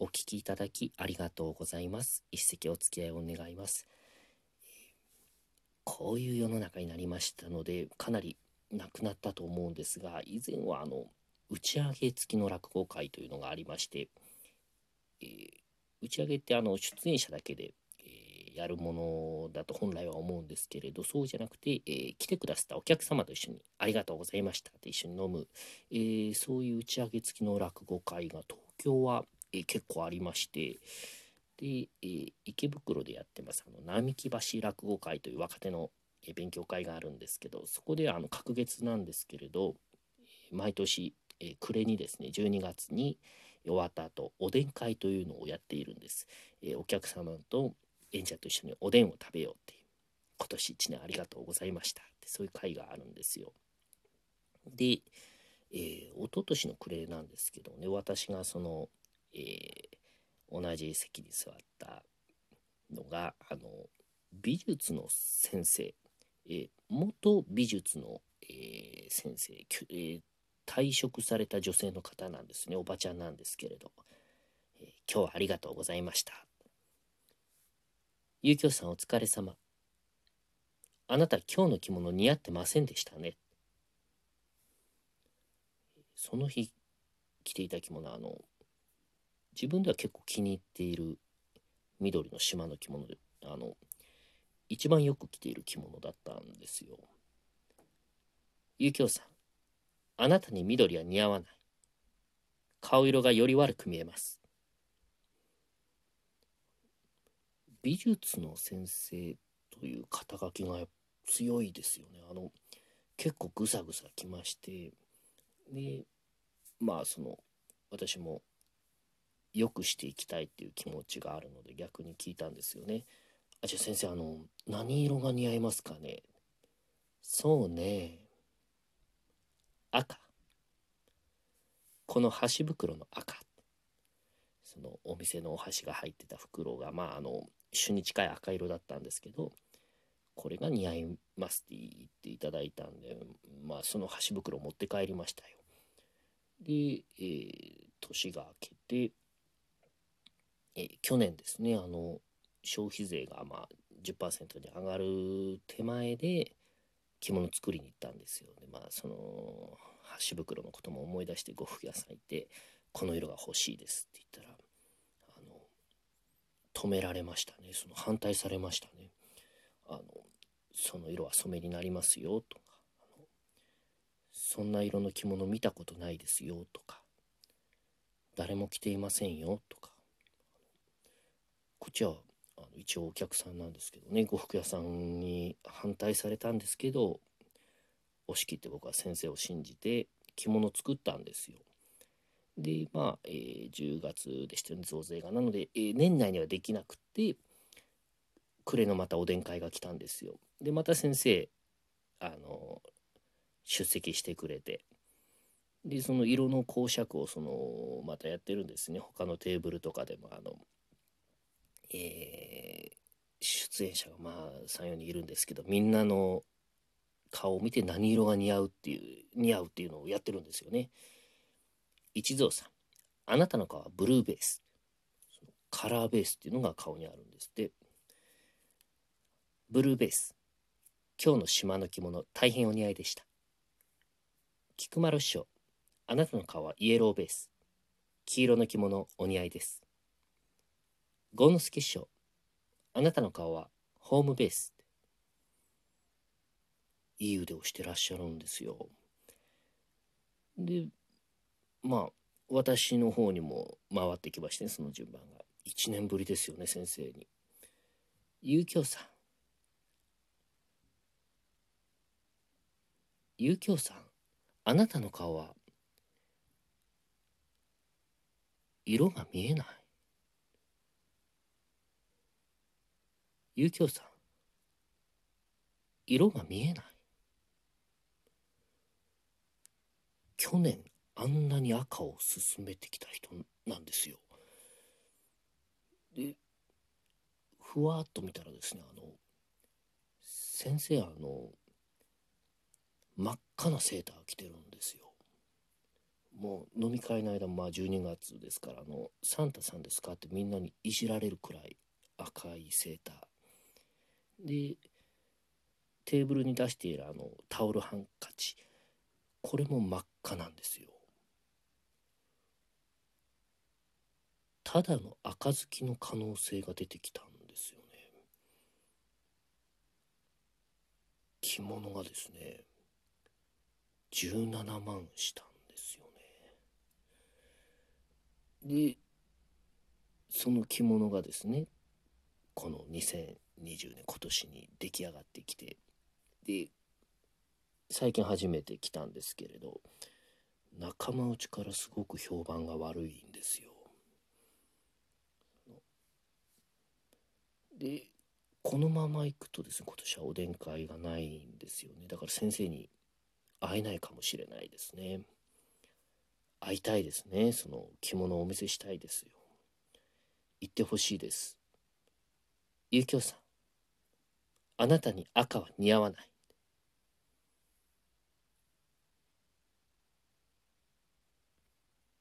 お聞きいただきありがとうございます。一席お付き合いを願います。こういう世の中になりましたので、かなりなくなったと思うんですが、以前はあの、打ち上げ付きの落語会というのがありまして、えー、打ち上げってあの出演者だけで、え、やるものだと本来は思うんですけれどそうじゃなくて、えー、来てくださったお客様と一緒に「ありがとうございました」って一緒に飲む、えそういう打ち上げ付きの落語会が東京は、え結構ありましてで、え池袋でやってますあの並木橋落語会という若手のえ勉強会があるんですけどそこであの隔月なんですけれど毎年、え暮れにですね12月に、終わった後おでん会というのをやっているんです、え、お客様と演者と一緒におでんを食べようっていう今年1年ありがとうございましたってそういう会があるんですよ。で、えー、一昨年の暮れなんですけどね私がその、えー、同じ席に座ったのがあの美術の先生、えー、元美術の、えー、先生、えー、退職された女性の方なんですね。おばちゃんなんですけれど、えー、今日はありがとうございました。ゆうきょうさんお疲れ様。あなた今日の着物似合ってませんでしたね。その日着ていた着物あの自分では結構気に入っている緑の島の着物であの一番よく着ている着物だったんですよ。ゆきょうさんあなたに緑は似合わない。顔色がより悪く見えます。美術の先生という肩書きが強いですよね。あの、結構ぐさぐさきまして、で、まあその、私も良くしていきたいっていう気持ちがあるので逆に聞いたんですよね。あ、じゃあ先生、あの、何色が似合いますかね？そうね。赤この箸袋の赤そのお店のお箸が入ってた袋がまああの主に近い赤色だったんですけどこれが似合いますって言っていただいたんでまあその箸袋持って帰りましたよで、えー、年が明けて、え、去年ですねあの消費税がまあ10%に上がる手前で着物作りに行ったんですよ。でまあその箸袋のことも思い出して呉服屋さん行って「この色が欲しいです」って言ったらあの止められましたねその反対されましたね。あのその色は染めになりますよとかあのそんな色の着物見たことないですよとか誰も着ていませんよとかっちはあの一応お客さんなんですけどね呉服屋さんに反対されたんですけど押し切って僕は先生を信じて着物作ったんですよ。でまあ、えー、10月でしたよね増税が。なので、えー、年内にはできなくって暮れのまたおでん会が来たんですよ。でまた先生あの出席してくれてでその色の講釈をそのまたやってるんですね他のテーブルとかでもあのえー、出演者がまあ34人いるんですけどみんなの顔を見て何色が似合うっていう似合うっていうのをやってるんですよね。一蔵さん。あなたの顔はブルーベース。カラーベースっていうのが顔にあるんですって。ブルーベース。今日の島の着物大変お似合いでした。菊丸師匠。あなたの顔はイエローベース。黄色の着物お似合いです。ゴ之助師匠。あなたの顔はホームベースいい腕をしてらっしゃるんですよ。でまあ私の方にも回ってきましてねその順番が。1年ぶりですよね先生に。ゆうきょうさん。ゆうきょうさんあなたの顔は色が見えない。ゆきょうさん。色が見えない。去年あんなに赤を進めてきた人なんですよ。でふわっと見たらですねあの先生あの真っ赤なセーター着てるんですよ。もう飲み会の間まあ12月ですからあのサンタさんですかってみんなにいじられるくらい赤いセーターでテーブルに出しているあのタオルハンカチ。これも真っ赤なんですよ。ただの赤ずきの可能性が出てきたんですよね。着物がですね17万したんですよね。でその着物がですねこの2020年今年に出来上がってきてで最近初めて来たんですけれど仲間内からすごく評判が悪いんですよ。でこのまま行くとですね今年はおでん会がないんですよね。だから先生に会えないかもしれないですね。会いたいですね。その着物をお見せしたいですよ。行ってほしいです。ゆきょうさん。あなたに赤は似合わない。